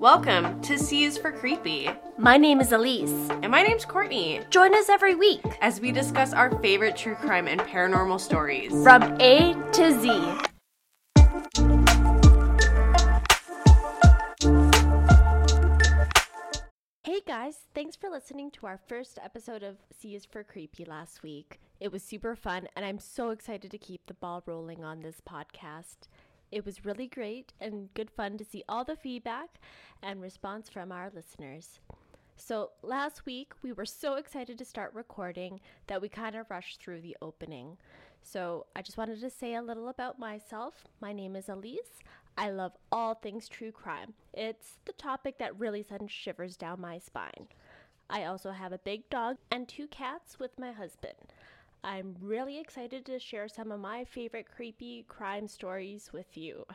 Welcome to C is for Creepy. My name is Elyse. And my name's Kourtney. Join us every week as we discuss our favorite true crime and paranormal stories from A to Z. Hey guys, thanks for listening to our first episode of C is for Creepy last week. It was super fun, and I'm so excited to keep the ball rolling on this podcast. It was really great and good fun to see all the feedback and response from our listeners. So, last week we were so excited to start recording that we kind of rushed through the opening. So, I just wanted to say a little about myself. My name is Elyse. I love all things true crime. It's the topic that really sends shivers down my spine. I also have a big dog and two cats with my husband. I'm really excited to share some of my favorite creepy crime stories with you.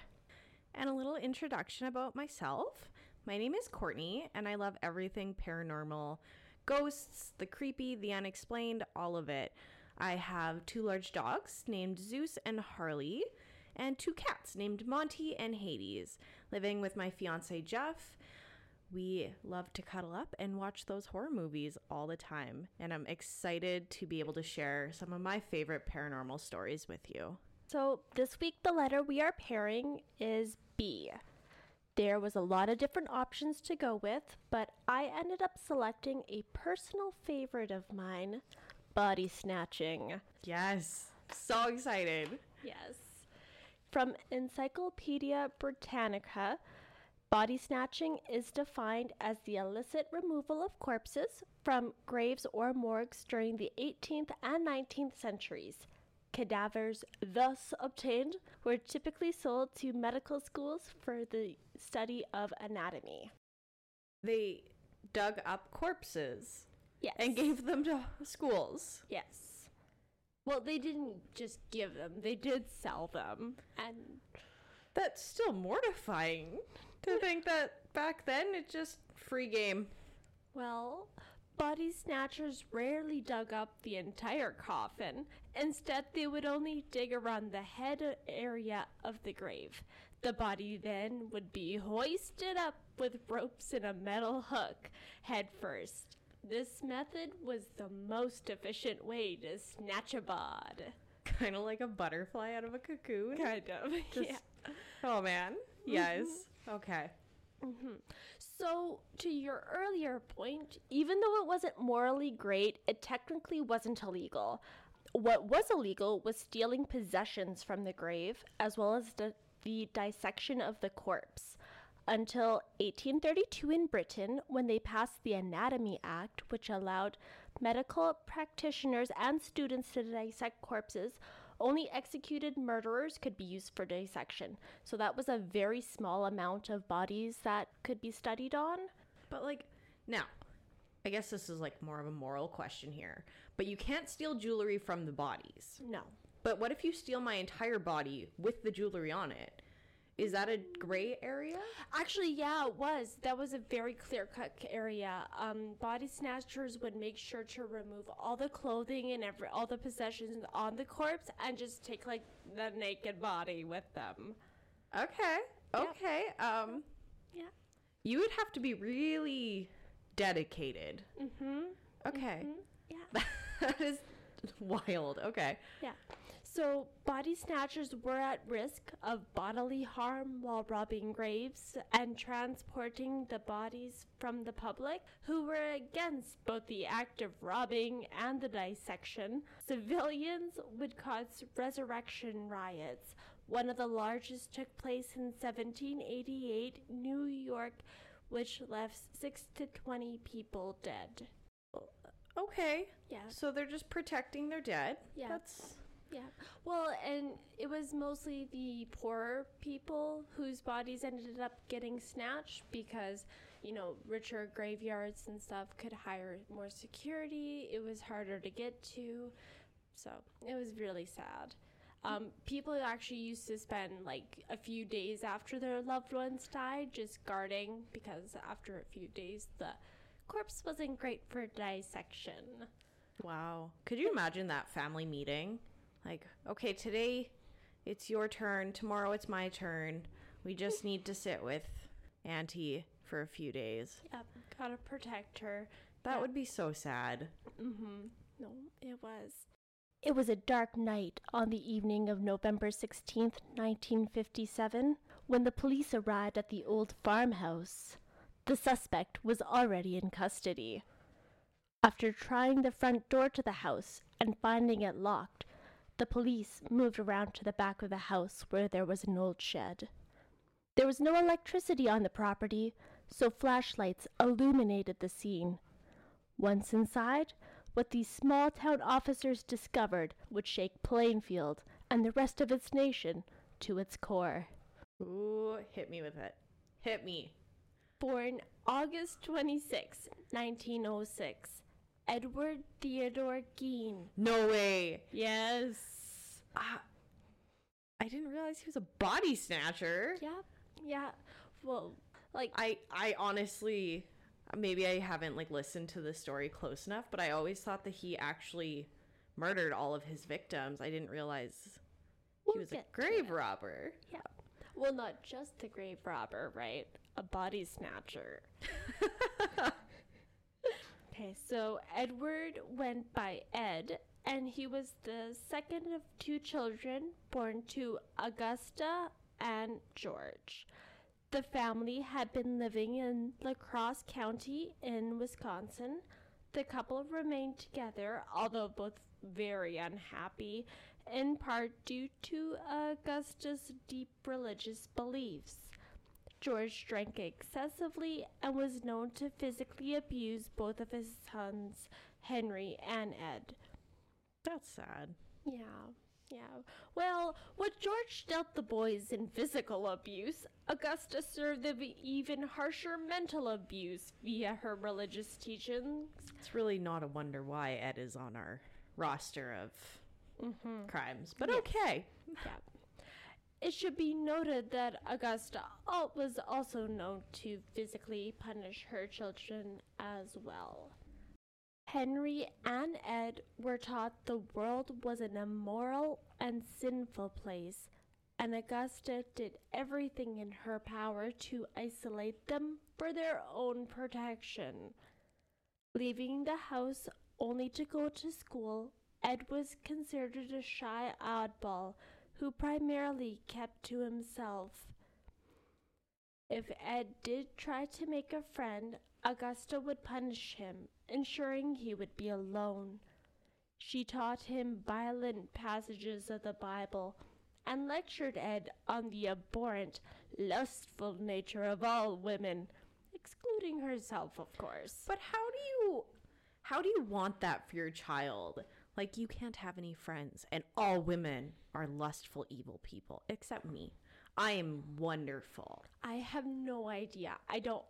And a little introduction about myself. My name is Kourtney, and I love everything paranormal ghosts, the creepy, the unexplained, all of it. I have two large dogs named Zeus and Harley, and two cats named Monty and Hades, living with my fiance Jeff we love to cuddle up and watch those horror movies all the time. And I'm excited to be able to share some of my favorite paranormal stories with you. So, this week, the letter we are pairing is B. There was a lot of different options to go with, but I ended up selecting a personal favorite of mine body snatching. Yes, so excited. Yes. From Encyclopedia Britannica, Body snatching is defined as the illicit removal of corpses from graves or morgues during the 18th and 19th centuries. Cadavers thus obtained were typically sold to medical schools for the study of anatomy. They dug up corpses. Yes. And gave them to schools. Yes. Well, they didn't just give them, they did sell them. And that's still mortifying to think that back then it just free game. Well, body snatchers rarely dug up the entire coffin. Instead, they would only dig around the head area of the grave. The body then would be hoisted up with ropes and a metal hook head first. This method was the most efficient way to snatch a bod. Kind of like a butterfly out of a cocoon. Kind of. Just, yeah. Oh man. Yes. Mm-hmm. Okay. Mm-hmm. So, to your earlier point, even though it wasn't morally great, it technically wasn't illegal. What was illegal was stealing possessions from the grave, as well as the, the dissection of the corpse. Until 1832 in Britain, when they passed the Anatomy Act, which allowed medical practitioners and students to dissect corpses only executed murderers could be used for dissection. So that was a very small amount of bodies that could be studied on. But, like, now, I guess this is like more of a moral question here. But you can't steal jewelry from the bodies. No. But what if you steal my entire body with the jewelry on it? Is that a gray area? Actually, yeah, it was. That was a very clear cut area. Um, body snatchers would make sure to remove all the clothing and every all the possessions on the corpse and just take like the naked body with them. Okay. Okay. Yeah. Um. Yeah. You would have to be really dedicated. Mm-hmm. Okay. Mm-hmm. Yeah. that is wild. Okay. Yeah. So, body snatchers were at risk of bodily harm while robbing graves and transporting the bodies from the public, who were against both the act of robbing and the dissection. Civilians would cause resurrection riots. One of the largest took place in 1788, New York, which left 6 to 20 people dead. Okay. Yeah. So they're just protecting their dead. Yeah. That's yeah. Well, and it was mostly the poorer people whose bodies ended up getting snatched because, you know, richer graveyards and stuff could hire more security. It was harder to get to. So it was really sad. Um, people actually used to spend like a few days after their loved ones died just guarding because after a few days the corpse wasn't great for dissection. Wow. Could you imagine that family meeting? Like, okay, today it's your turn. Tomorrow it's my turn. We just need to sit with Auntie for a few days. Yep, gotta protect her. That Yeah. would be so sad. Mm-hmm. No, it was. It was a dark night on the evening of November 16th, 1957, when the police arrived at the old farmhouse. The suspect was already in custody. After trying the front door to the house and finding it locked, the police moved around to the back of the house where there was an old shed. There was no electricity on the property, so flashlights illuminated the scene. Once inside, what these small town officers discovered would shake Plainfield and the rest of its nation to its core. Ooh, hit me with it. Hit me. Born August 26, 1906, Edward Theodore Gein. No way. Yes. Ah, I didn't realize he was a body snatcher. Yeah, yeah. Well, like, I I honestly maybe I haven't like listened to the story close enough, but I always thought that he actually murdered all of his victims. I didn't realize we'll he was a grave robber. Yeah. Well, not just the grave robber, right? A body snatcher. Okay, so Edward went by Ed, and he was the second of two children born to Augusta and George. The family had been living in La Crosse County in Wisconsin. The couple remained together, although both very unhappy, in part due to Augusta's deep religious beliefs. George drank excessively and was known to physically abuse both of his sons, Henry and Ed. That's sad. Yeah, yeah. Well, what George dealt the boys in physical abuse, Augusta served them even harsher mental abuse via her religious teachings. It's really not a wonder why Ed is on our roster of Mm-hmm. crimes, but Yes. okay. Yeah. It should be noted that Augusta al- was also known to physically punish her children as well. Henry and Ed were taught the world was an immoral and sinful place, and Augusta did everything in her power to isolate them for their own protection. Leaving the house only to go to school, Ed was considered a shy oddball who primarily kept to himself. If Ed did try to make a friend, Augusta would punish him, ensuring he would be alone. She taught him violent passages of the Bible and lectured Ed on the abhorrent, lustful nature of all women, excluding herself, of course. But how do you how do you want that for your child? Like you can't have any friends and all women are lustful evil people except me. I am wonderful. I have no idea. I don't.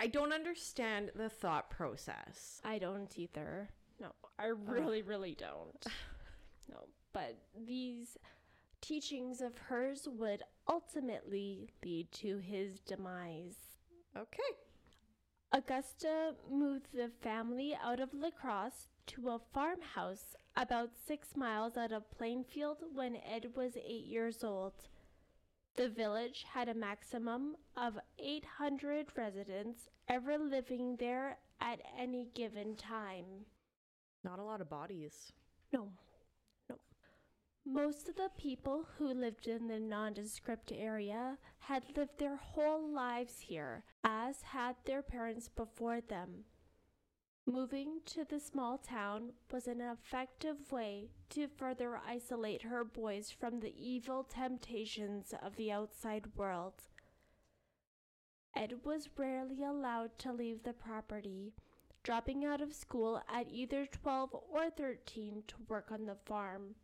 I don't understand the thought process. I don't either. No, I really, really don't. No, but these teachings of hers would ultimately lead to his demise. Okay. Augusta moved the family out of La Crosse to a farmhouse about six miles out of Plainfield when Ed was eight years old. The village had a maximum of 800 residents ever living there at any given time. Not a lot of bodies. No, no. Most of the people who lived in the nondescript area had lived their whole lives here, as had their parents before them. Moving to the small town was an effective way to further isolate her boys from the evil temptations of the outside world. Ed was rarely allowed to leave the property, dropping out of school at either 12 or 13 to work on the farm.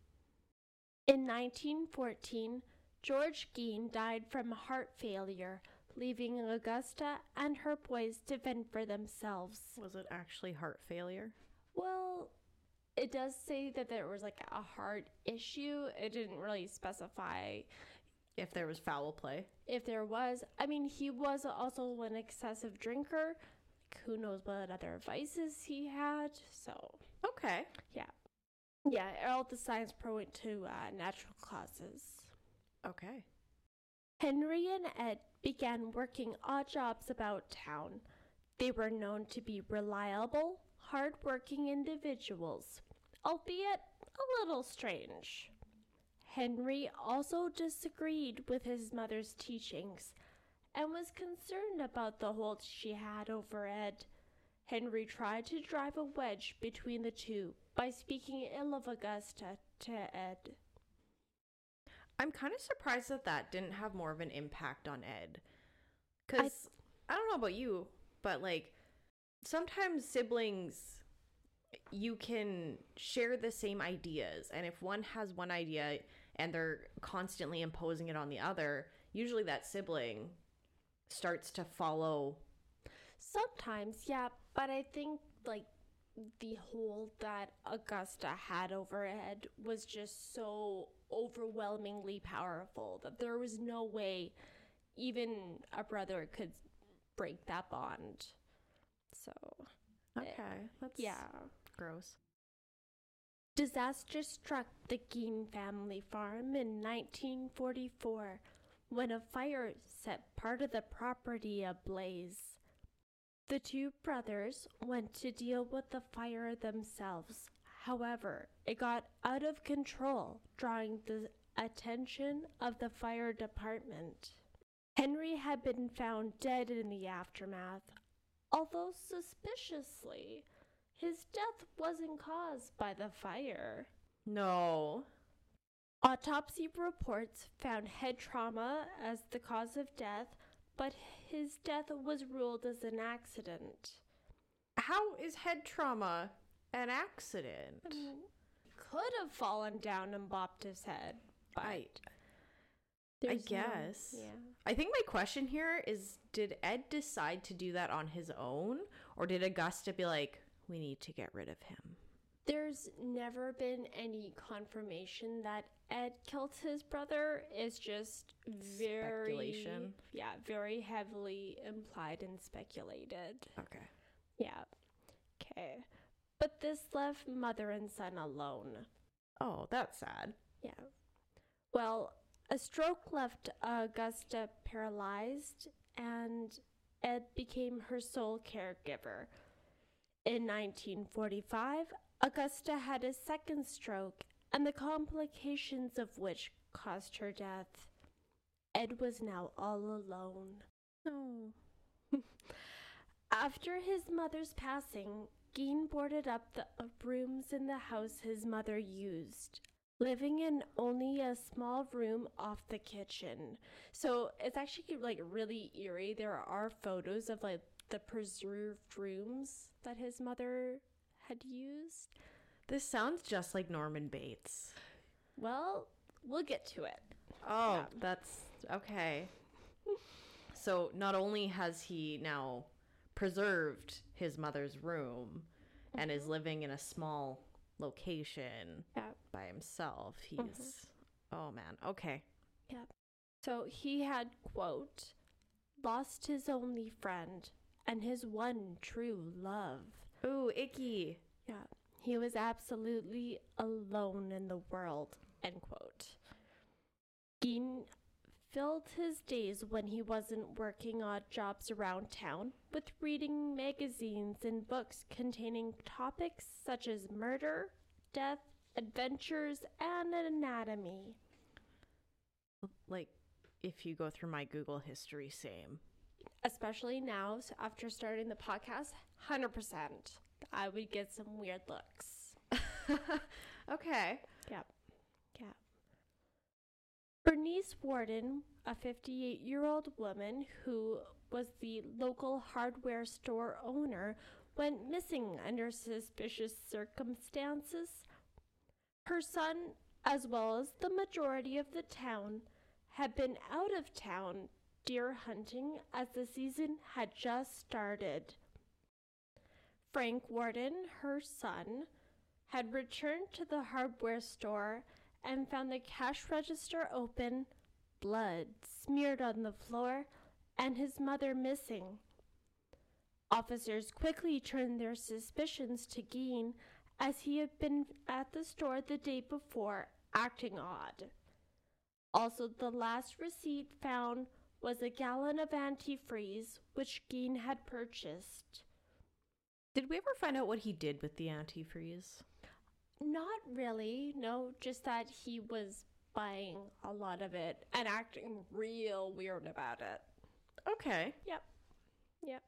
In 1914, George Gein died from heart failure, leaving Augusta and her boys to fend for themselves. Was it actually heart failure? Well, it does say that there was like a heart issue. It didn't really specify If there was foul play. if there was. I mean, he was also an excessive drinker. Like, who knows what other vices he had? So, Okay. yeah. Yeah, all the signs point to uh, natural causes. Okay. Henry and Ed began working odd jobs about town. They were known to be reliable, hard-working individuals, albeit a little strange. Henry also disagreed with his mother's teachings and was concerned about the hold she had over Ed. Henry tried to drive a wedge between the two by speaking ill of Augusta to Ed. I'm kind of surprised that that didn't have more of an impact on Ed. Because I, I don't know about you, but like sometimes siblings, you can share the same ideas. And if one has one idea and they're constantly imposing it on the other, usually that sibling starts to follow. Sometimes, yeah, but I think like the hold that Augusta had over Ed was just so overwhelmingly powerful that there was no way even a brother could break that bond. So, Okay, eh, that's yeah. gross. Disaster struck the Gein family farm in 1944 when a fire set part of the property ablaze. The two brothers went to deal with the fire themselves. However, it got out of control, drawing the attention of the fire department. Henry had been found dead in the aftermath, although suspiciously, his death wasn't caused by the fire. No. Autopsy reports found head trauma as the cause of death, but his death was ruled as an accident. How is head trauma an accident? I mean, could have fallen down and bopped his head, but I, I there's no- guess. yeah. I think my question here is did Ed decide to do that on his own or did Augusta be like we need to get rid of him? There's never been any confirmation that Ed killed his brother. It's just very Speculation. Yeah, very heavily implied and speculated. Okay. Yeah. Okay. But this left mother and son alone. Oh, that's sad. Yeah. Well, a stroke left Augusta paralyzed, and Ed became her sole caregiver. In 1945, Augusta had a second stroke, and the complications of which caused her death. Ed was now all alone. No. Oh. After his mother's passing, Gein boarded up the rooms in the house his mother used, living in only a small room off the kitchen. So it's actually like really eerie. There are photos of like the preserved rooms that his mother had used. This sounds just like Norman Bates. Well, we'll get to it. Oh, Yeah. that's okay. So not only has he now preserved his mother's room and is living in a small location Yeah. by himself, he's mm-hmm. oh man. Okay. So he had, quote, lost his only friend and his one true love. Ooh, icky. Yeah, he was absolutely alone in the world, end quote. Gein filled his days when he wasn't working odd jobs around town with reading magazines and books containing topics such as murder, death, adventures, and anatomy. Like if you go through my Google history, same. Especially now, so after starting the podcast, 100%. I would get some weird looks. okay. Yep. Bernice Worden, a 58 year old woman who was the local hardware store owner, went missing under suspicious circumstances. Her son, as well as the majority of the town, had been out of town deer hunting as the season had just started. Frank Worden, her son, had returned to the hardware store and found the cash register open, blood smeared on the floor, and his mother missing. Officers quickly turned their suspicions to Gein as he had been at the store the day before acting odd. Also, the last receipt found was a gallon of antifreeze, which Gein had purchased. Did we ever find out what he did with the antifreeze? Not really, no, just that he was buying a lot of it and acting real weird about it. Okay. Yep. Yep.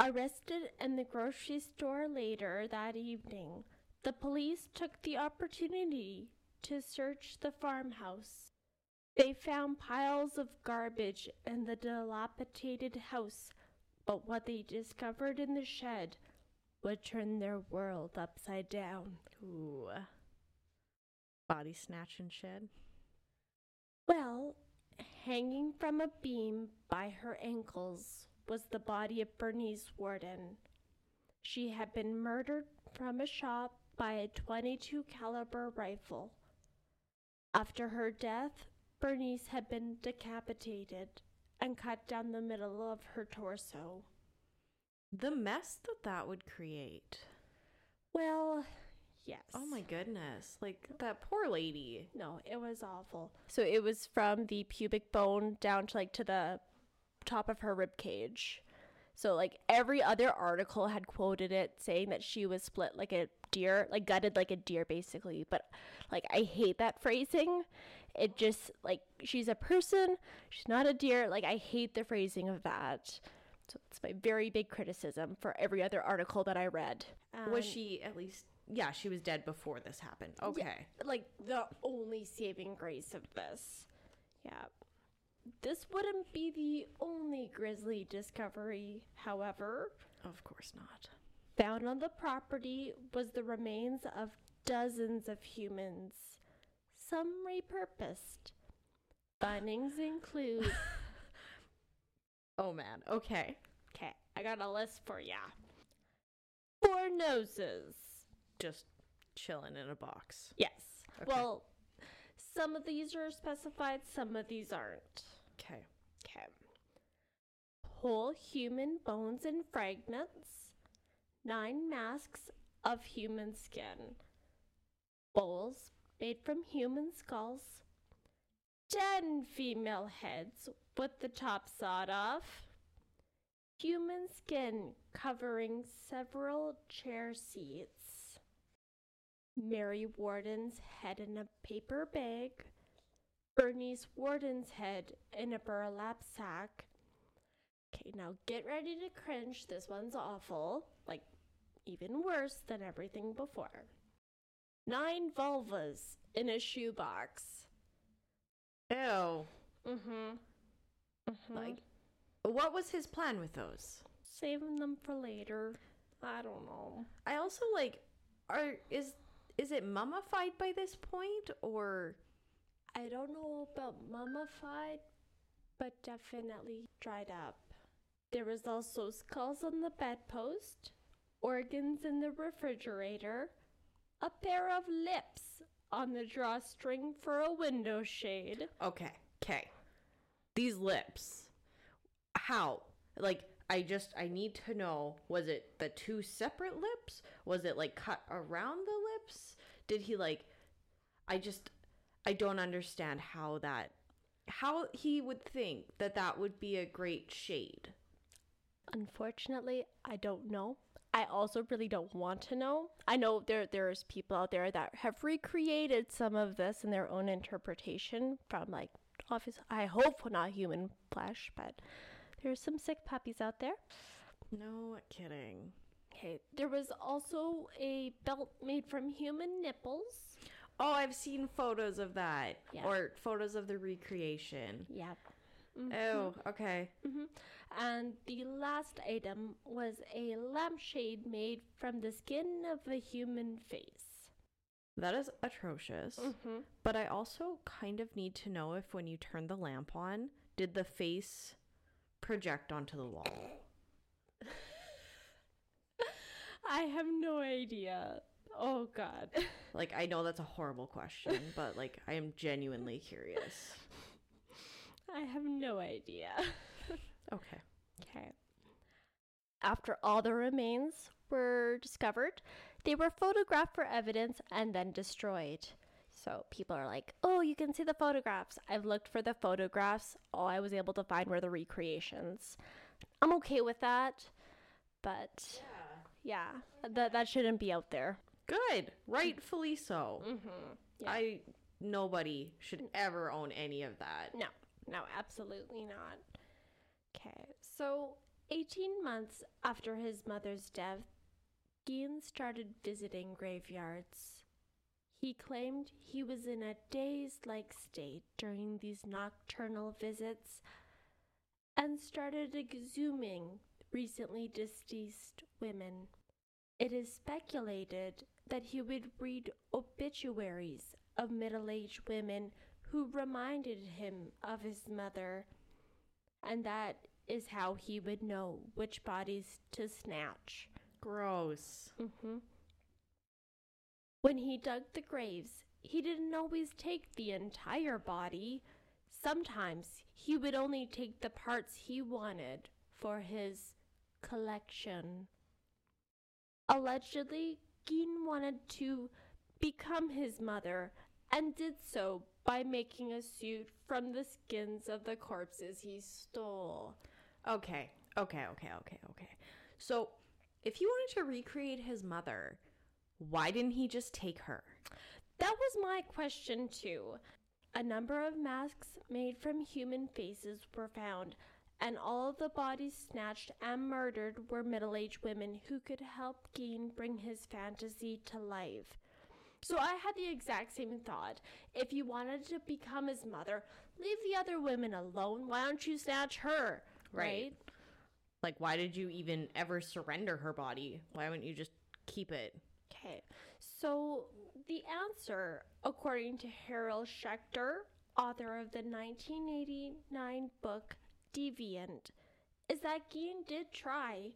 Arrested in the grocery store later that evening, the police took the opportunity to search the farmhouse. They found piles of garbage in the dilapidated house, but what they discovered in the shed would turn their world upside down. Ooh. Body snatch and shed. Well, hanging from a beam by her ankles was the body of Bernice Worden. She had been murdered from a shot by a 22 caliber rifle. After her death, Bernice had been decapitated and cut down the middle of her torso. The mess that that would create. Well, oh yes. Oh my goodness. Like that poor lady. No, it was awful. So it was from the pubic bone down to like to the top of her rib cage. So like every other article had quoted it saying that she was split like a deer, like gutted like a deer basically. But like I hate that phrasing. It just like she's a person, she's not a deer. Like I hate the phrasing of that. So it's my very big criticism for every other article that I read. was um, she at least yeah, she was dead before this happened. Okay. like the only saving grace of this. Yeah. This wouldn't be the only grisly discovery, however. Of course not. Found on the property was the remains of dozens of humans, some repurposed. Findings include. Oh man. Okay. Okay, I got a list for ya. Four noses. Just chilling in a box. Yes. Okay. Well, some of these are specified, some of these aren't. Okay. Okay. Whole human bones and fragments. Nine masks of human skin. Bowls made from human skulls. Ten female heads with the top sawed off. Human skin covering several chair seats. Mary Warden's head in a paper bag. Bernice Worden's head in a burlap sack. Okay, now get ready to cringe. This one's awful. Like, even worse than everything before. Nine vulvas in a shoebox. Ew. Mm-hmm. Mm-hmm. Like what was his plan with those? saving them for later. I don't know. I also like are is is it mummified by this point or I don't know about mummified, but definitely dried up. There was also skulls on the bedpost, organs in the refrigerator, a pair of lips on the drawstring for a window shade. Okay. Okay. These lips. How? Like I just I need to know was it the two separate lips? Was it like cut around the lips? Did he like I just I don't understand how that how he would think that that would be a great shade. Unfortunately, I don't know. I also really don't want to know. I know there there's people out there that have recreated some of this in their own interpretation from like obvious I hope not human flesh, but there's some sick puppies out there. No kidding. Okay, there was also a belt made from human nipples. Oh, I've seen photos of that Yeah. or photos of the recreation. Yep. Oh, okay. hmm And the last item was a lampshade made from the skin of a human face. That is atrocious. Mm-hmm. But I also kind of need to know if when you turn the lamp on, did the face project onto the wall? I have no idea. Oh God. Like, I know that's a horrible question, but like, I am genuinely curious. I have no idea. Okay. Okay. After all the remains were discovered, they were photographed for evidence and then destroyed. So people are like, oh, you can see the photographs. I've looked for the photographs. All I was able to find were the recreations. I'm okay with that, but yeah, that that shouldn't be out there. Good. Rightfully so. Mm-hmm. Yeah. I nobody should ever own any of that. No, no, absolutely not. Okay, so 18 months after his mother's death, Gein started visiting graveyards. He claimed he was in a dazed like state during these nocturnal visits and started exhuming recently deceased women. It is speculated that he would read obituaries of middle aged women who reminded him of his mother, and that is how he would know which bodies to snatch. Gross. hmm When he dug the graves, he didn't always take the entire body. Sometimes he would only take the parts he wanted for his collection. Allegedly, Gein wanted to become his mother and did so by making a suit from the skins of the corpses he stole. Okay. Okay, okay, okay, okay. So, if he wanted to recreate his mother, why didn't he just take her? That was my question too. A number of masks made from human faces were found, and all of the bodies snatched and murdered were middle aged women who could help Gein bring his fantasy to life. So I had the exact same thought. If you wanted to become his mother, leave the other women alone. Why don't you snatch her? Right? Like, why did you even ever surrender her body? Why wouldn't you just keep it? Okay, so the answer, according to Harold Schechter, author of the 1989 book Deviant, is that Gein did try.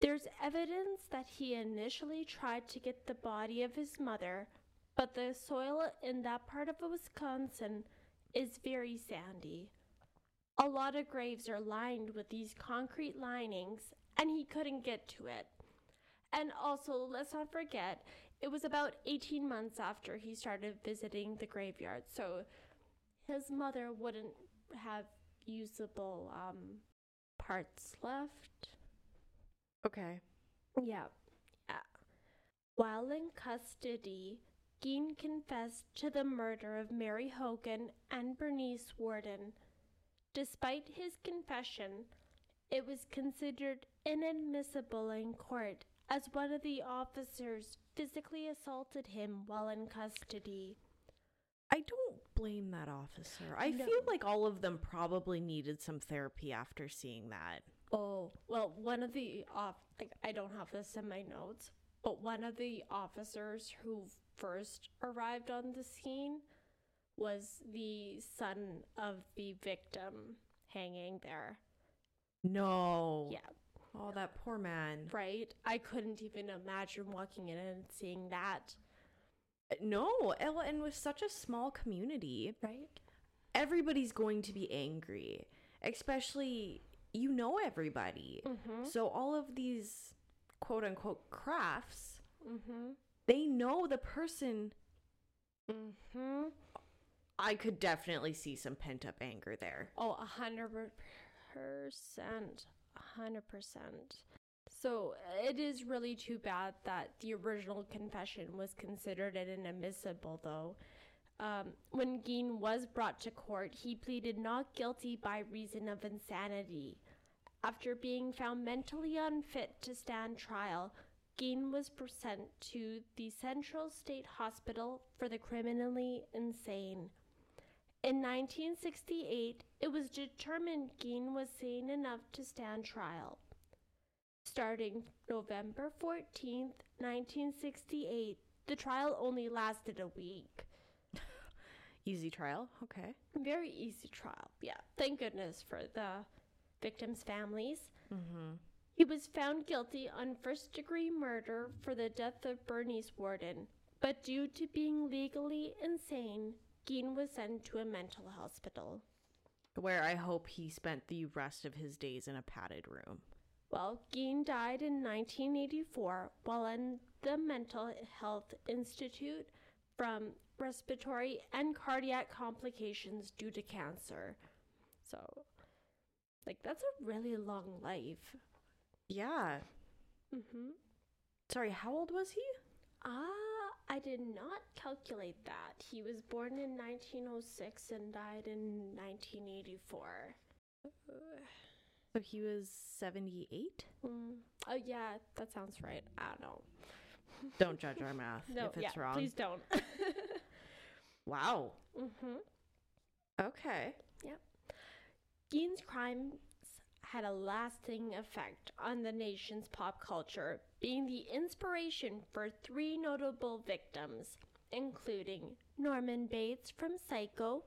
There's evidence that he initially tried to get the body of his mother, but the soil in that part of Wisconsin is very sandy. A lot of graves are lined with these concrete linings, and he couldn't get to it. And also, let's not forget, it was about 18 months after he started visiting the graveyard, so his mother wouldn't have usable um, parts left. Okay. Yeah. Yeah. While in custody, Gein confessed to the murder of Mary Hogan and Bernice Worden. Despite his confession, it was considered inadmissible in court as one of the officers physically assaulted him while in custody. I don't blame that officer. I No. feel like all of them probably needed some therapy after seeing that. Oh, well, one of the off like I don't have this in my notes, but one of the officers who first arrived on the scene was the son of the victim hanging there. No. Yeah, Oh, that poor man. right? I couldn't even imagine walking in and seeing that. No, and and with such a small community, Right? everybody's going to be angry, especially you know everybody. Mm-hmm. So all of these quote unquote crafts, Mm-hmm. They know the person. Mm-hmm. I could definitely see some pent up anger there. Oh, a hundred percent, a hundred percent. So it is really too bad that the original confession was considered inadmissible, though. Um, when Gein was brought to court, he pleaded not guilty by reason of insanity. After being found mentally unfit to stand trial, Gein was sent to the Central State Hospital for the criminally insane. In 1968, it was determined Gein was sane enough to stand trial. Starting November 14th, 1968, the trial only lasted a week. Easy trial. Okay. Very easy trial. Yeah, thank goodness for the victims' families. Mm-hmm. He was found guilty on first degree murder for the death of Bernice Worden, but due to being legally insane, Gein was sent to a mental hospital. Where I hope he spent the rest of his days in a padded room. Well, Gein died in 1984 while in the Mental Health Institute from respiratory, and cardiac complications due to cancer. So, like, that's a really long life. Yeah. Mm-hmm. Sorry, how old was he? Ah, I did not calculate that. He was born in 1906 and died in 1984. So he was 78? Mm. Oh, yeah, that sounds right. I don't know. Don't judge our math No, if it's yeah, wrong. please don't. Wow. mm-hmm. Okay. Yep. Gein's crimes had a lasting effect on the nation's pop culture, being the inspiration for three notable victims, including Norman Bates from Psycho,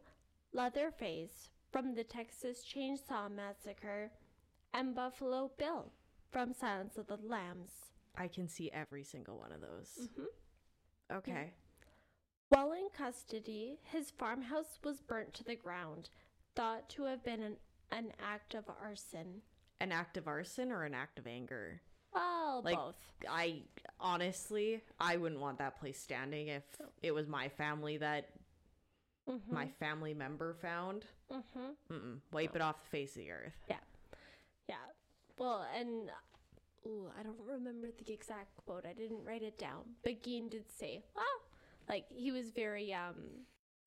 Leatherface from the Texas Chainsaw Massacre, and Buffalo Bill from Silence of the Lambs. I can see every single one of those. Mm-hmm. Okay. While in custody, his farmhouse was burnt to the ground, thought to have been an, an act of arson. An act of arson or an act of anger? Well, Like, both. I honestly, I wouldn't want that place standing if it was my family that Mm-hmm. my family member found. Mm-hmm. Wipe it off the face of the earth. Yeah. Yeah. Well, and ooh, I don't remember the exact quote. I didn't write it down. But Gein did say, "Well, like he was very um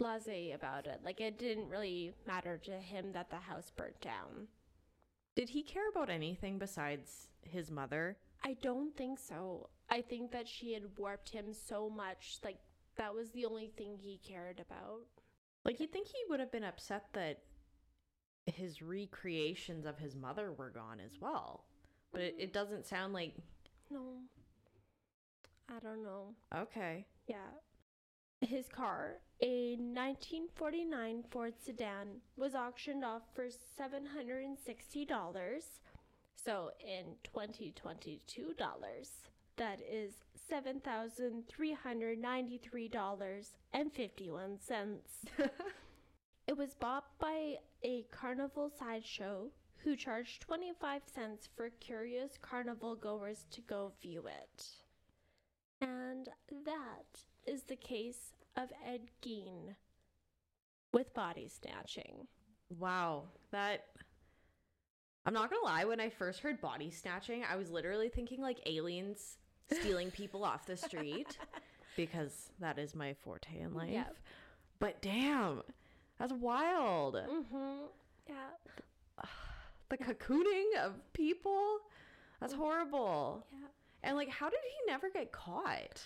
blasé about it. Like it didn't really matter to him that the house burnt down." Did he care about anything besides his mother? I don't think so. I think that she had warped him so much. Like that was the only thing he cared about. Like, you'd think he would have been upset that his recreations of his mother were gone as well. But it, it doesn't sound like. No. I don't know. Okay. Yeah. His car, a 1949 Ford sedan, was auctioned off for $760. So in 2022 dollars, that is $7,393.51. it was bought by a carnival sideshow who charged 25 cents for curious carnival goers to go view it. And that is the case of Ed Gein with body snatching. Wow. That. I'm not gonna lie, when I first heard body snatching, I was literally thinking like aliens stealing people off the street because that is my forte in life. Yep. But damn, that's wild. Mm-hmm. Yeah. The cocooning of people, that's horrible. Yeah. And like, how did he never get caught?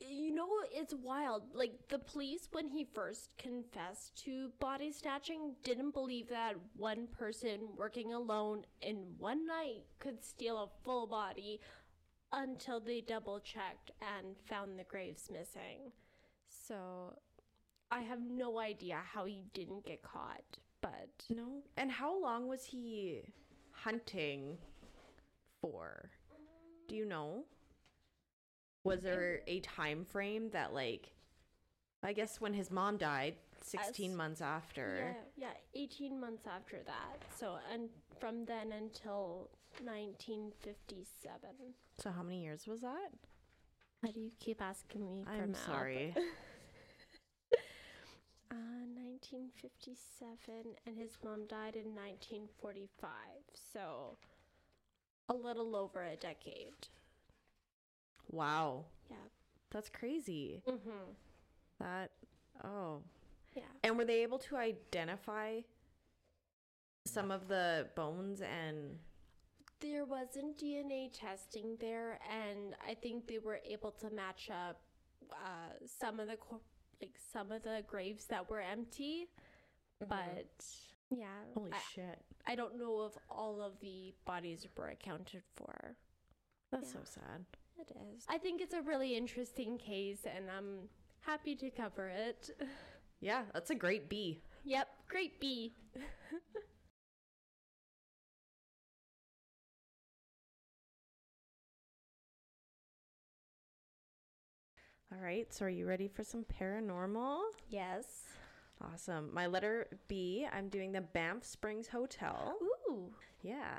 You know, it's wild. Like, the police, when he first confessed to body snatching, didn't believe that one person working alone in one night could steal a full body until they double checked and found the graves missing. So, I have no idea how he didn't get caught, but No. And how long was he hunting for? Do you know? Was there a time frame that like I guess when his mom died 16 As- months after. Yeah, yeah, 18 months after that. So, and from then until 1957. So how many years was that? Why do you keep asking me I'm math? sorry. Uh, 1957, and his mom died in 1945. So, a little over a decade. Wow. Yeah. That's crazy. Mm-hmm. That oh. Yeah. And were they able to identify some of the bones and There wasn't DNA testing there, and I think they were able to match up uh, some of the like some of the graves that were empty, but yeah, holy I, shit. I don't know if all of the bodies were accounted for. That's yeah. so sad. It is. I think it's a really interesting case, and I'm happy to cover it. Yeah, that's a great B. yep, great B. All right, so are you ready for some paranormal? yes. Awesome. My letter B, I'm doing the Banff Springs Hotel. Ooh. Yeah.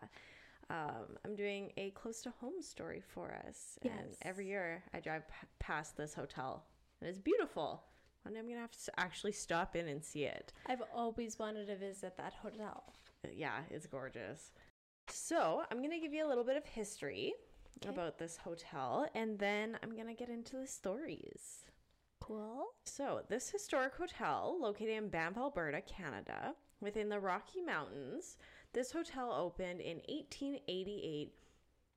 Um, I'm doing a close to home story for us. And every year I drive p- past this hotel. And it's beautiful. Day I'm gonna have to actually stop in and see it. I've always wanted to visit that hotel. Yeah, it's gorgeous. So I'm gonna give you a little bit of history Okay. about this hotel, and then I'm gonna get into the stories. Cool. So, this historic hotel, located in Banff, Alberta, Canada, within the Rocky Mountains, this hotel opened in 1888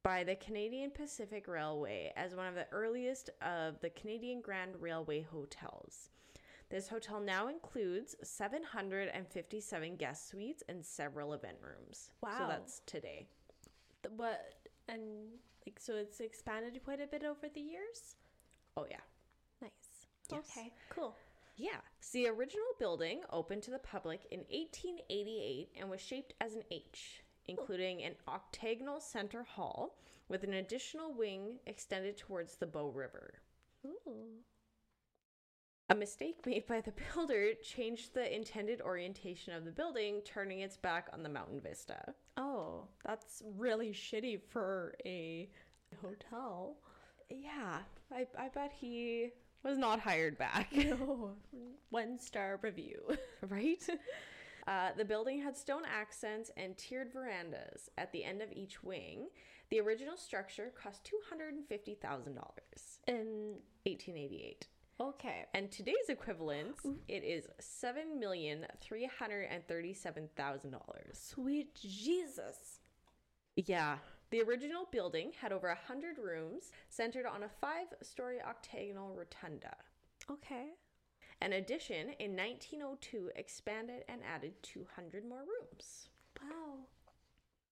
by the Canadian Pacific Railway as one of the earliest of the Canadian Grand Railway hotels. This hotel now includes 757 guest suites and several event rooms. Wow. So that's today. What and like so it's expanded quite a bit over the years. Oh, yeah. Nice. Yes. Okay. Cool. Yeah. So the original building opened to the public in 1888 and was shaped as an H, including an octagonal center hall with an additional wing extended towards the Bow River. Ooh. A mistake made by the builder changed the intended orientation of the building, turning its back on the mountain vista. Oh, that's really shitty for a hotel. Yeah, I, I bet he was not hired back. No. One star review. right? Uh, the building had stone accents and tiered verandas at the end of each wing. The original structure cost $250,000, in 1888. okay. And today's equivalent, it is $7,337,000. Sweet Jesus. Yeah. The original building had over 100 rooms centered on a five story octagonal rotunda. Okay. An addition in 1902 expanded and added 200 more rooms. Wow.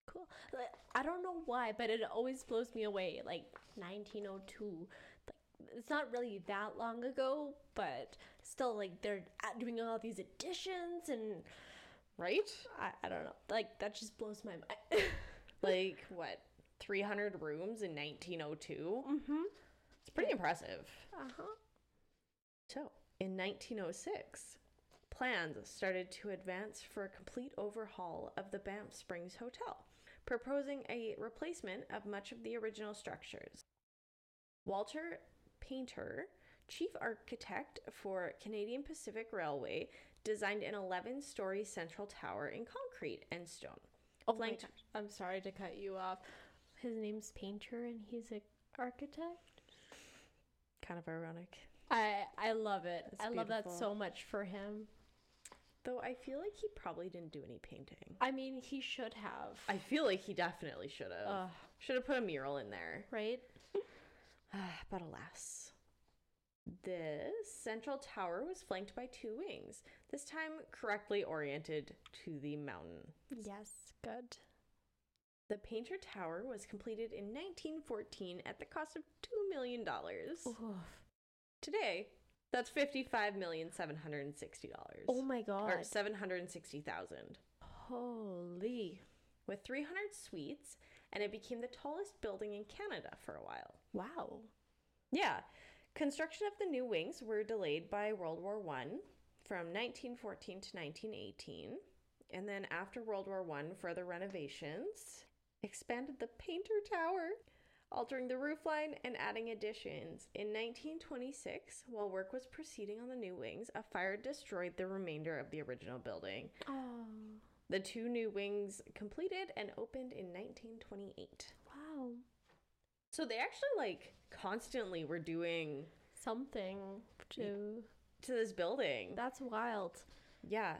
Cool. Like, I don't know why, but it always blows me away. Like 1902. Like, it's not really that long ago, but still, like they're doing all these additions, and Right? I, I don't know. Like that just blows my mind. like what 300 rooms in 1902 mm-hmm. it's pretty impressive Uh huh. so in 1906 plans started to advance for a complete overhaul of the banff springs hotel proposing a replacement of much of the original structures walter painter chief architect for canadian pacific railway designed an 11 story central tower in concrete and stone Oh my Flanked- gosh. I'm sorry to cut you off. His name's Painter, and he's an architect. kind of ironic I I love it. That's I love that so much for him. Though I feel like he probably didn't do any painting. I mean, he should have. I feel like he definitely should have. Should have put a mural in there. right? but alas. This central tower was flanked by two wings, this time correctly oriented to the mountain. Yes, good. The Painter Tower was completed in 1914 at the cost of $2 million. Today, that's $55,760. Oh my god. Or 760,000. Holy. with 300 suites, and it became the tallest building in Canada for a while. Wow. Yeah, construction of the new wings were delayed by World War One from 1914 to 1918, and then after World War One, further renovations expanded the Painter Tower, altering the roofline and adding additions. In 1926, while work was proceeding on the new wings, a fire destroyed the remainder of the original building. Oh. The two new wings completed and opened in 1928. Wow. So they actually like constantly were doing Something to. to this building. That's wild. Yeah.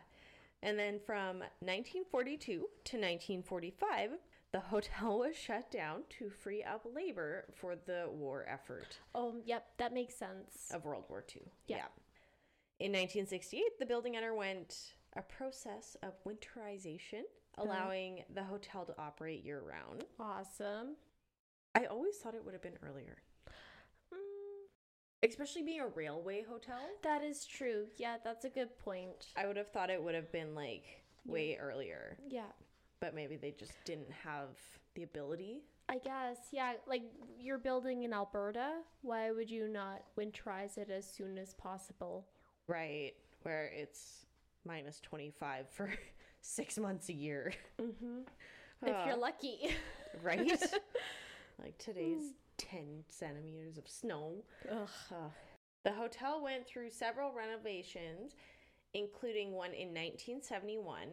And then from 1942 to 1945, the hotel was shut down to free up labor for the war effort Oh, yep, that makes sense. of World War II. Yeah. In 1968, the building underwent a process of winterization, allowing the hotel to operate year round. Awesome. I always thought it would have been earlier, Mm, especially being a railway hotel. that is true. Yeah, that's a good point. I would have thought it would have been like way earlier, Yeah. But maybe they just didn't have the ability. I guess, yeah, like you're building in Alberta, why would you not winterize it as soon as possible? Right, where it's minus 25 for six months a year. Mm-hmm. If you're Uh, lucky. right? like today's 10 centimeters of snow. Ugh. Uh, The hotel went through several renovations, including one in 1971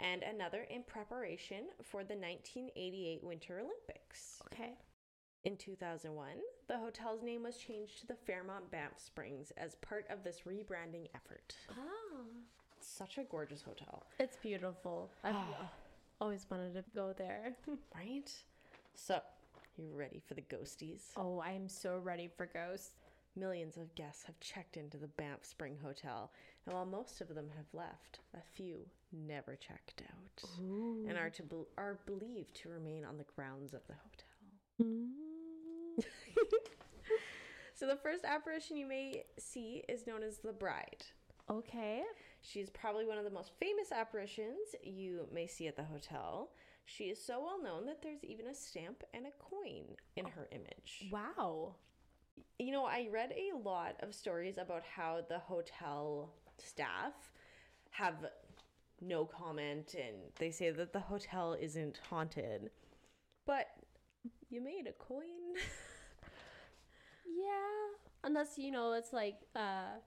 and another in preparation for the 1988 Winter Olympics. Okay. In 2001, the hotel's name was changed to the Fairmont Banff Springs as part of this rebranding effort. Oh. Such a gorgeous hotel, It's beautiful. I've ah. always wanted to go there. right? So, you ready for the ghosties? oh, I am so ready for ghosts. Millions of guests have checked into the Banff Spring Hotel, and while most of them have left, a few never checked out and are to bel are believed to remain on the grounds of the hotel. Mm. So the first apparition you may see is known as the bride. Okay. She's probably one of the most famous apparitions you may see at the hotel. She is so well known that there's even a stamp and a coin in her image. Wow. You know, I read a lot of stories about how the hotel staff have no comment and they say that the hotel isn't haunted. But you made a coin. Yeah. Unless, you know, it's like, uh,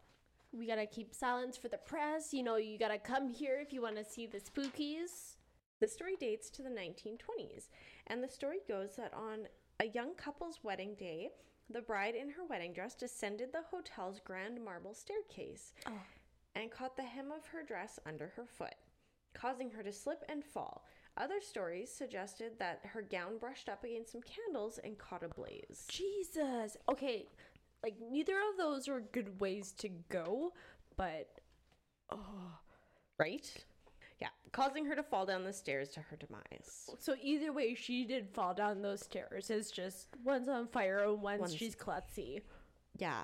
we gotta keep silence for the press. You know, you gotta come here if you wanna see the spookies. The story dates to the 1920s, and the story goes that on a young couple's wedding day, the bride in her wedding dress descended the hotel's grand marble staircase Oh. And caught the hem of her dress under her foot, causing her to slip and fall. Other stories suggested that her gown brushed up against some candles and caught a blaze. Jesus. Okay, like neither of those are good ways to go, but oh. Right? Yeah, causing her to fall down the stairs to her demise. So either way, she did fall down those stairs. It's just one's on fire and one's, One's- she's klutzy. Yeah.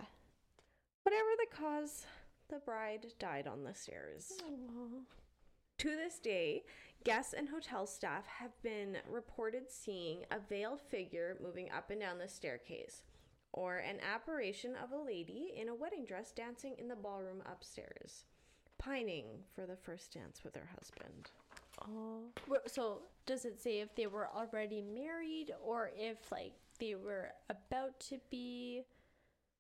Whatever the cause, the bride died on the stairs. To this day, guests and hotel staff have been reported seeing a veiled figure moving up and down the staircase, or an apparition of a lady in a wedding dress dancing in the ballroom upstairs, pining for the first dance with her husband. Oh. So does it say if they were already married or if like they were about to be?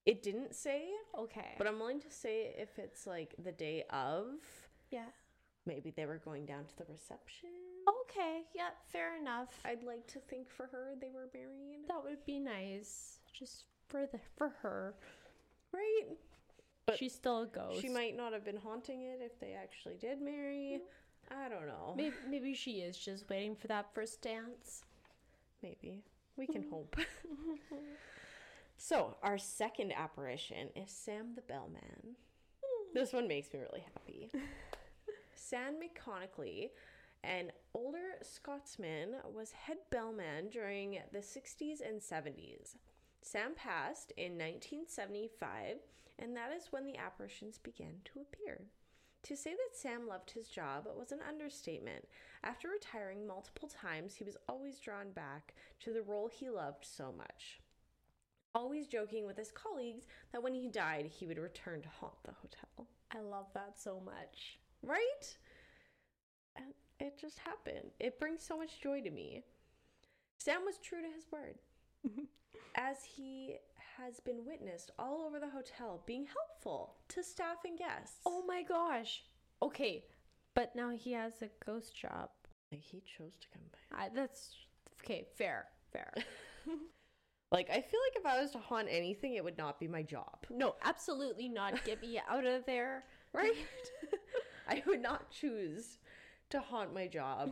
It didn't say, Okay. but I'm willing to say if it's like the day of, yeah. maybe they were going down to the reception. Okay. Yeah. Fair enough. I'd like to think for her they were married. that would be nice, just for the for her. Right? But She's still a ghost. She might not have been haunting it if they actually did marry. I don't know. Maybe, maybe she is just waiting for that first dance. Maybe. We can hope. so, our second apparition is Sam the Bellman. Hmm. This one makes me really happy. Sam McConnachly, an older Scotsman, was head bellman during the 60s and 70s. Sam passed in 1975, and that is when the apparitions began to appear. To say that Sam loved his job was an understatement. After retiring multiple times, he was always drawn back to the role he loved so much. Always joking with his colleagues that when he died, he would return to haunt the hotel. I love that so much. Right? And it just happened. It brings so much joy to me. Sam was true to his word, as he has been witnessed all over the hotel being helpful to staff and guests. Oh my gosh. Okay, but now he has a ghost job. Like, he chose to come by. I, that's okay. Fair, fair. Like, I feel like if I was to haunt anything, it would not be my job. no, absolutely not. Get me out of there. Right? I would not choose to haunt my job.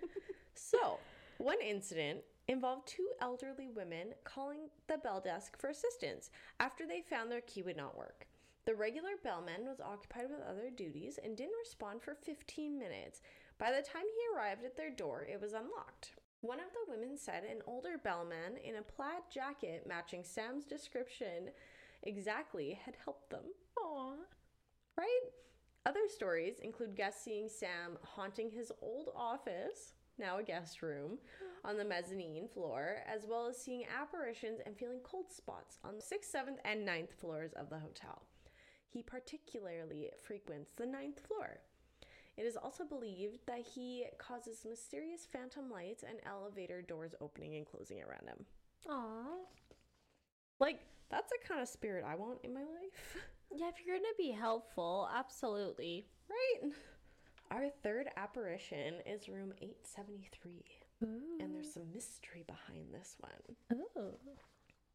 so, one incident involved two elderly women calling the bell desk for assistance after they found their key would not work. The regular bellman was occupied with other duties and didn't respond for 15 minutes. By the time he arrived at their door, it was unlocked. One of the women said an older bellman in a plaid jacket matching Sam's description exactly had helped them Aw. right? Other stories include guests seeing Sam haunting his old office, now a guest room, on the mezzanine floor, as well as seeing apparitions and feeling cold spots on the 6th, 7th, and 9th floors of the hotel. He particularly frequents the ninth floor. It is also believed that he causes mysterious phantom lights and elevator doors opening and closing around him. Aw. Like, that's the kind of spirit I want in my life. Yeah, if you're gonna be helpful, absolutely. Right? Our third apparition is room 873. And there's some mystery behind this one. Oh.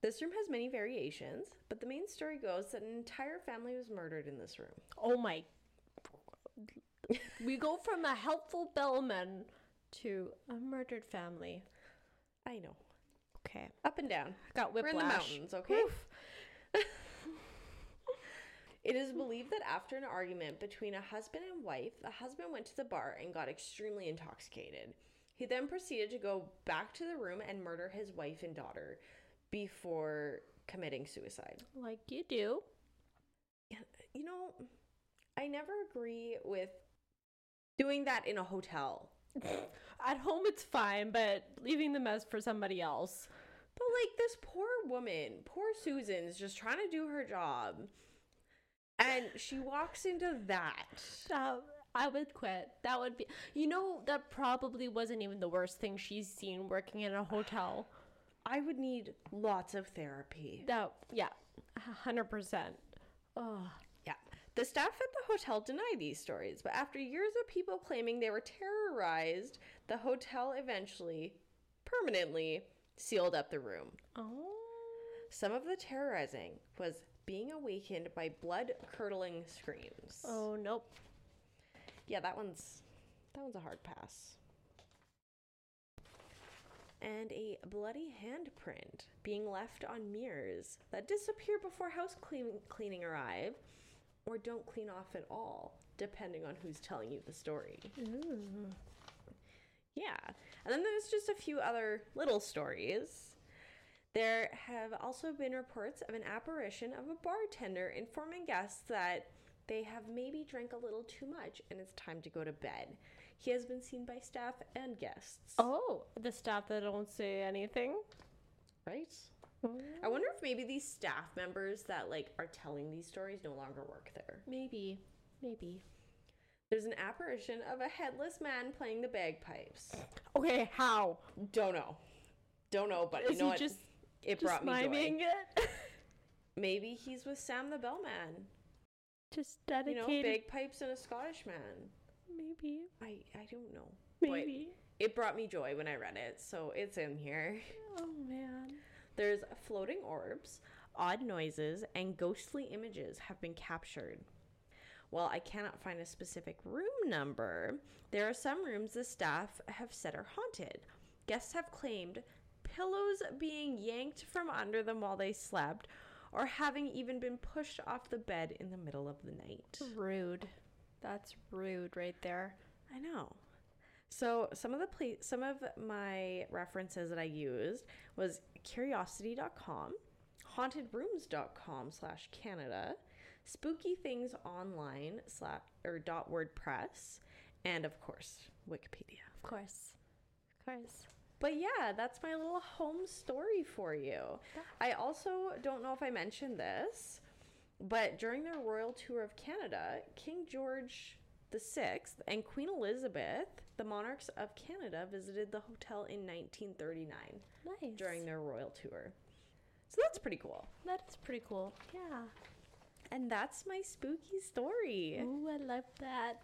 This room has many variations, but the main story goes that an entire family was murdered in this room. Oh my. We go from a helpful bellman to a murdered family. I know. Okay. Up and down. Got We're in the mountains, okay? it is believed that after an argument between a husband and wife, the husband went to the bar and got extremely intoxicated. He then proceeded to go back to the room and murder his wife and daughter before committing suicide. Like you do. You know, I never agree with doing that in a hotel. At home, it's fine, but leaving the mess for somebody else. But like this poor woman, poor Susan's just trying to do her job. And she walks into that. Uh, I would quit. That would be. You know, that probably wasn't even the worst thing she's seen working in a hotel. I would need lots of therapy. That, yeah, hundred percent. Oh. The staff at the hotel deny these stories, but after years of people claiming they were terrorized, the hotel eventually, permanently, sealed up the room. oh. Some of the terrorizing was being awakened by blood curdling screams. Oh nope. Yeah, that one's that one's a hard pass. And a bloody handprint being left on mirrors that disappear before house clean- cleaning arrive or don't clean off at all, depending on who's telling you the story. Yeah. And then there's just a few other little stories. There have also been reports of an apparition of a bartender informing guests that they have maybe drank a little too much and it's time to go to bed. He has been seen by staff and guests. Oh, the staff that don't say anything. right? I wonder oh. if maybe these staff members that like are telling these stories no longer work there. Maybe, maybe. There's an apparition of a headless man playing the bagpipes. Okay, how? Don't know. Don't know, but Is you know he what? just it just brought me miming joy. it? Maybe he's with Sam the Bellman. just You know, dedicated. bagpipes and a Scottish man. maybe, I I don't know. But maybe. it brought me joy when I read it, so it's in here. Oh man. There's floating orbs, odd noises, and ghostly images have been captured. While I cannot find a specific room number, there are some rooms the staff have said are haunted. Guests have claimed pillows being yanked from under them while they slept, or having even been pushed off the bed in the middle of the night. Rude. That's rude right there. I know. So some of the pla- some of my references that I used was curiosity.com, hauntedrooms.com slash Canada, spooky things online slash or dot WordPress, and of course Wikipedia. Of course. Of course. But yeah, that's my little home story for you. I also don't know if I mentioned this, but during their royal tour of Canada, King George the Sixth and Queen Elizabeth, the monarchs of Canada, visited the hotel in 1939 Nice. during their royal tour. So that's pretty cool. That is pretty cool. Yeah. And that's my spooky story. Ooh, I love that.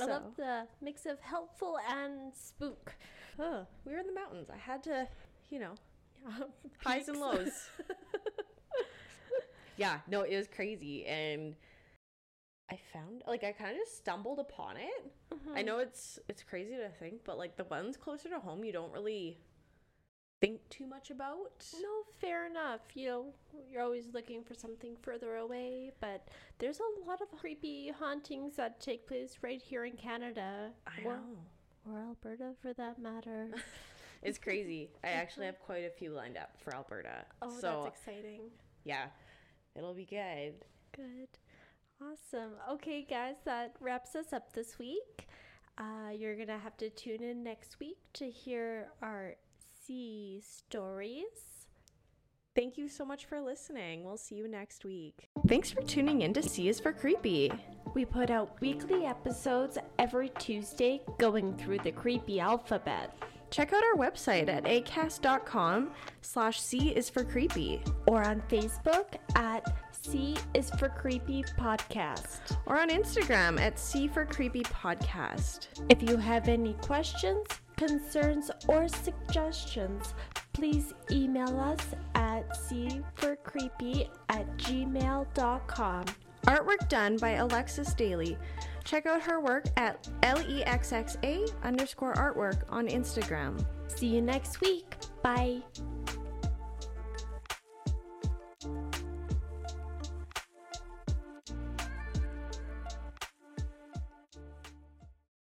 I love the mix of helpful and spook. Ugh, we were in the mountains. I had to, you know, Yeah. highs and lows. yeah, no, it was crazy. And I found like I kind of just stumbled upon it. I Mhm. know it's it's crazy to think, but like the ones closer to home you don't really think too much about. No, fair enough. You know, you're always looking for something further away, but there's a lot of creepy hauntings that take place right here in Canada. I or, know. or Alberta for that matter. It's crazy. I actually have quite a few lined up for Alberta. Oh, so that's exciting. yeah, it'll be good. Good. Awesome. Okay, guys, that wraps us up this week. Uh, you're going to have to tune in next week to hear our sea stories. Thank you so much for listening. We'll see you next week. Thanks for tuning in to C is for Creepy. We put out weekly episodes every Tuesday going through the creepy alphabet. Check out our website at acast.com slash C is for creepy. Or on Facebook at C is for Creepy Podcast. Or on Instagram at C for Creepy Podcast. If you have any questions, concerns, or suggestions, please email us at C for Creepy at gmail.com. Artwork done by Alexis Daly. Check out her work at LEXXA underscore artwork on Instagram. See you next week. Bye.